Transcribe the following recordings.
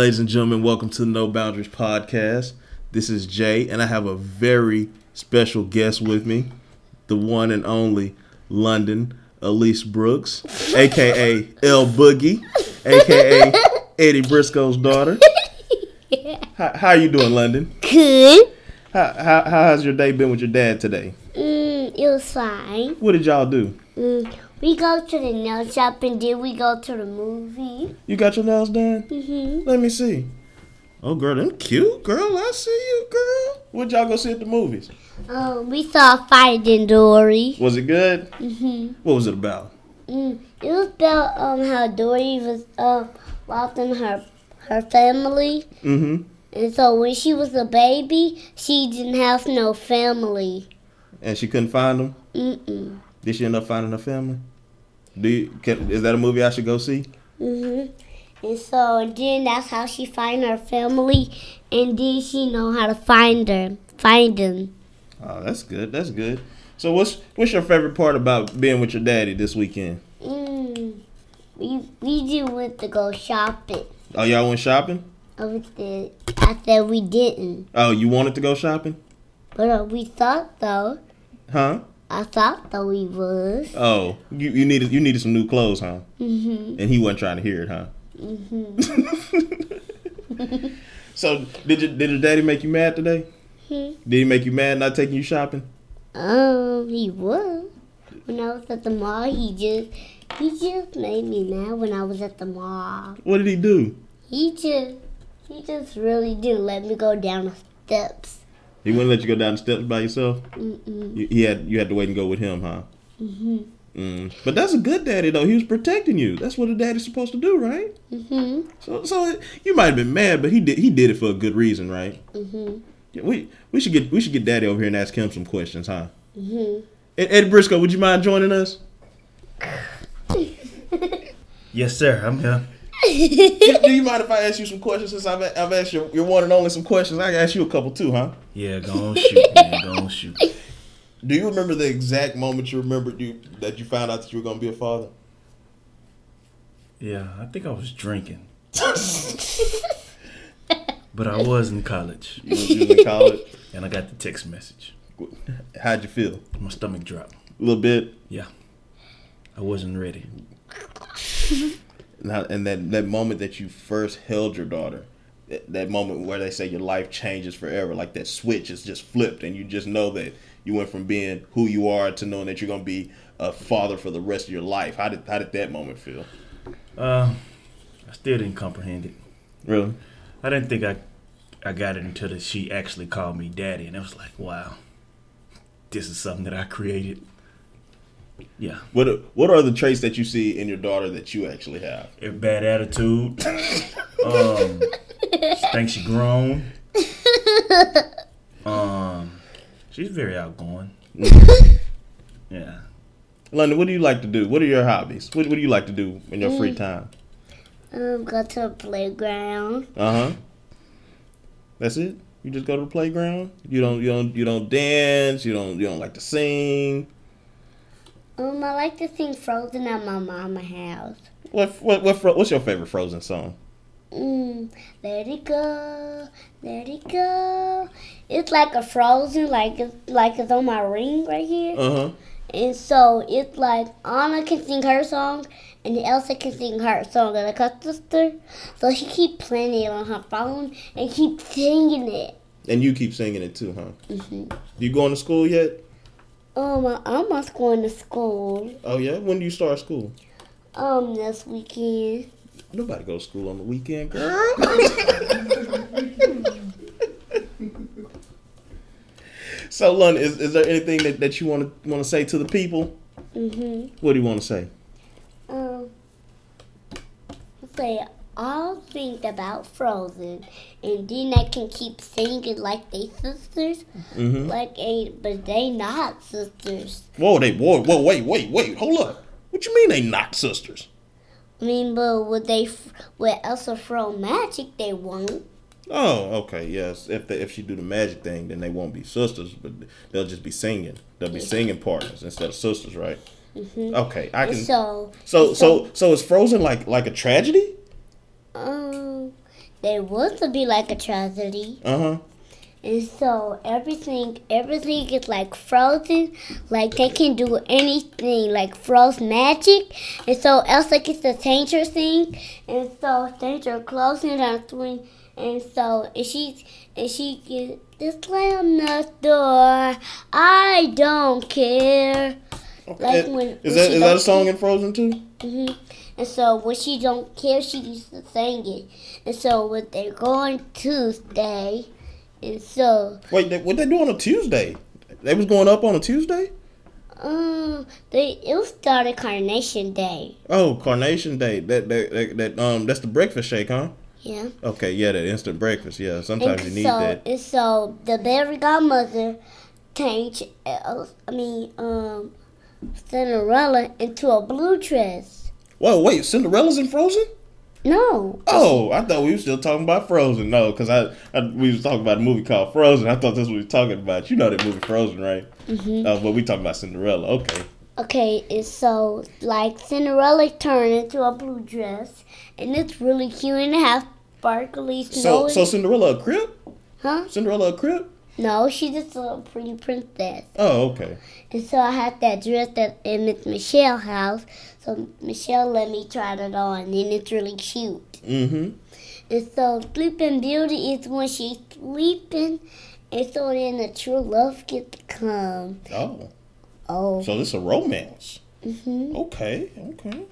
Ladies and gentlemen, welcome to the No Boundaries podcast. This is Jay, and I have a very special guest with me, the one and only London Elise Brooks, aka L Boogie, aka Eddie Briscoe's daughter. How, how are you doing, London? Good. How, how, how has your day been with your dad today? Mm, it was fine. What did y'all do? Mm, we go to the nail shop and then we go to the movie. You got your nails done? Mm-hmm. Let me see. Oh, girl, them cute, girl. I see you, girl. What y'all go see at the movies? Um, we saw Finding Dory. Was it good? Mm-hmm. What was it about? Mm, it was about um how Dory was um lost in her her family, Mm-hmm. and so when she was a baby, she didn't have no family. And she couldn't find them. Mm-mm. Did she end up finding her family? Do you, can, is that a movie I should go see? Mm-hmm. And so then that's how she find her family, and then she know how to find them, find them. Oh, that's good. That's good. So, what's what's your favorite part about being with your daddy this weekend? Mm. We we just went to go shopping. Oh, y'all went shopping? I there. I said we didn't, Oh, you wanted to go shopping? but uh, we thought though. Huh? I thought that we was. Oh, you, you needed you needed some new clothes, huh? Mhm. And he wasn't trying to hear it, huh? Mhm. So, did your did your daddy make you mad today? Hmm. Did he make you mad not taking you shopping? Um, he was. When I was at the mall, he just he just made me mad when I was at the mall. What did he do? He just he just really didn't let me go down the steps. He wouldn't let you go down the steps by yourself. Mm-mm. You, he had you had to wait and go with him, huh? Mhm. Mm. But that's a good daddy though. He was protecting you. That's what a daddy's supposed to do, right? Mhm. So so you might have been mad, but he did he did it for a good reason, right? Mhm. Yeah, we we should get we should get daddy over here and ask him some questions, huh? Mhm. Ed, Ed Briscoe, would you mind joining us? Yes, sir. I'm here. do, do you mind if I ask you some questions? Since I've, I've asked your, your one and only some questions, I can ask you a couple too, huh? Yeah, go on shoot, man. Go on shoot. Do you remember the exact moment you remembered you that you found out that you were going to be a father? Yeah, I think I was drinking, but I was in college, You was, you was in college. and I got the text message. How'd you feel? My stomach dropped. A little bit. Yeah. I wasn't ready. And, how, and that, that moment that you first held your daughter, that, that moment where they say your life changes forever, like that switch is just flipped, and you just know that you went from being who you are to knowing that you're going to be a father for the rest of your life. How did how did that moment feel? Uh, I still didn't comprehend it. Really? I didn't think I, I got it until she actually called me daddy, and i was like, wow, this is something that I created. Yeah, What are, what are the traits that you see in your daughter that you actually have? a bad attitude. um, she thinks she grown. Um, she's very outgoing. Yeah. London, what do you like to do? What are your hobbies? What, what do you like to do in your free time? Um, go to the playground. Uh huh. That's it. You just go to the playground. You don't you don't you don't dance. You don't you don't like to sing. Um, I like to sing Frozen at my mama house. What what, what what's your favorite Frozen song? Mm, let it go, let it go. It's like a Frozen, like it's like it's on my ring right here. Uh huh. And so it's like Anna can sing her song, and Elsa can sing her song, and her sister. So she keep playing it on her phone and keep singing it. And you keep singing it too, huh? hmm You going to school yet? Um, I'm almost going to school. Oh yeah. When do you start school? Um, this weekend. Nobody goes to school on the weekend, girl. so, London, is, is there anything that, that you want to want to say to the people? Mhm. What do you want to say? Um, say all think about Frozen, and then I can keep singing like they sisters, Mm-hmm. like a, but they not sisters. Whoa, they whoa, whoa, wait, wait, wait, hold up. What you mean they not sisters? I mean, but would they, with Elsa throw magic, they won't. Oh, okay, yes. If they, if she do the magic thing, then they won't be sisters, but they'll just be singing. They'll be singing partners instead of sisters, right? hmm Okay, I can. So, So so so is Frozen like like a tragedy? Um, there was to be like a tragedy. Uh huh. And so everything, everything is like frozen. Like they can do anything, like froze magic. And so Elsa gets the danger thing, and so danger closing her swing. And so and she and she gets just slam the door. I don't care. Like when- when is that she is that a song in Frozen too? hmm And so when she don't care, she used to sing it. And so when they're going Tuesday, and so Wait, they, what they do on a Tuesday? They was going up on a Tuesday. um they it was started Carnation Day. Oh, Carnation Day. That that, that that um that's the breakfast shake, huh? Yeah. Okay, yeah, that instant breakfast. Yeah, sometimes you need so that. and so the berry godmother changed uh, I mean um Cinderella into a blue dress. Whoa, wait, Cinderella's in Frozen? No. Oh, I thought we were still talking about Frozen. No, because I, I we was talking about a movie called Frozen. I thought that's what we were talking about. You know that movie Frozen, right? hmm Uh, but we talking about Cinderella. Okay. Okay, and so like Cinderella turned into a blue dress, and it's really cute and it has sparkly So so Cinderella a crib? huh? Cinderella a crib? No, she's just a little pretty princess. Oh, okay. And so I had that dress that in Miss Michelle's house. So Michelle let me try it on, and it's really cute. Mm-hmm. And so Sleeping Beauty is when she's sleeping, and so then the true love gets to come. Oh, Oh. so this is a romance. hmm Okay, okay.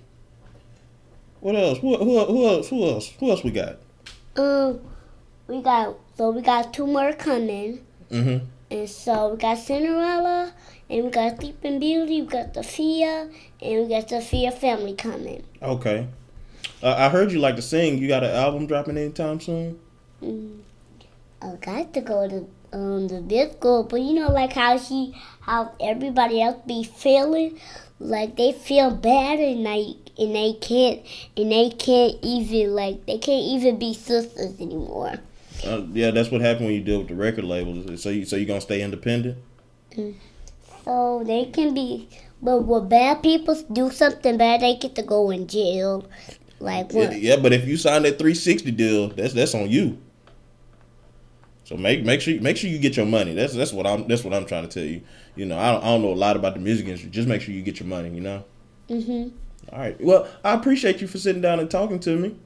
What else? Who, who, who else? Who else? Who else we got? Um, we got so we got two more coming. Mm-hmm. And so we got Cinderella, and we got Sleeping Beauty, we got Sophia, and we got Sophia family coming. Okay. Uh, I heard you like to sing. You got an album dropping anytime soon? Mm. I got to go to um the disco, but you know like how she how everybody else be feeling, like they feel bad and they and they can't and they can't even like they can't even be sisters anymore. Uh, yeah, that's what happened when you deal with the record labels. So you so you gonna stay independent? So they can be, but when bad people do something bad, they get to go in jail. Like Yeah, what? yeah, but if you sign that 360 deal, that's that's on you. So make make sure make sure you get your money. That's that's what I'm that's what I'm trying to tell you. You know, I don't, I don't know a lot about the music industry. Just make sure you get your money. You know. Mhm. All right. Well, I appreciate you for sitting down and talking to me.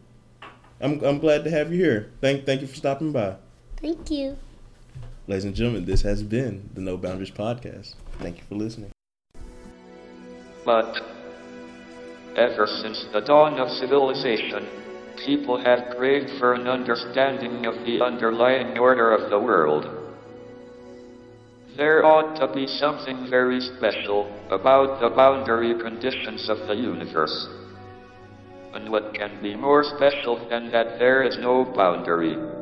I'm I'm glad to have you here. Thank thank you for stopping by, Thank you. ladies and gentlemen. This has been the No Boundaries podcast. Thank you for listening. But ever since the dawn of civilization, people have craved for an understanding of the underlying order of the world. There ought to be something very special about the boundary conditions of the universe. And what can be more special than that there is no boundary?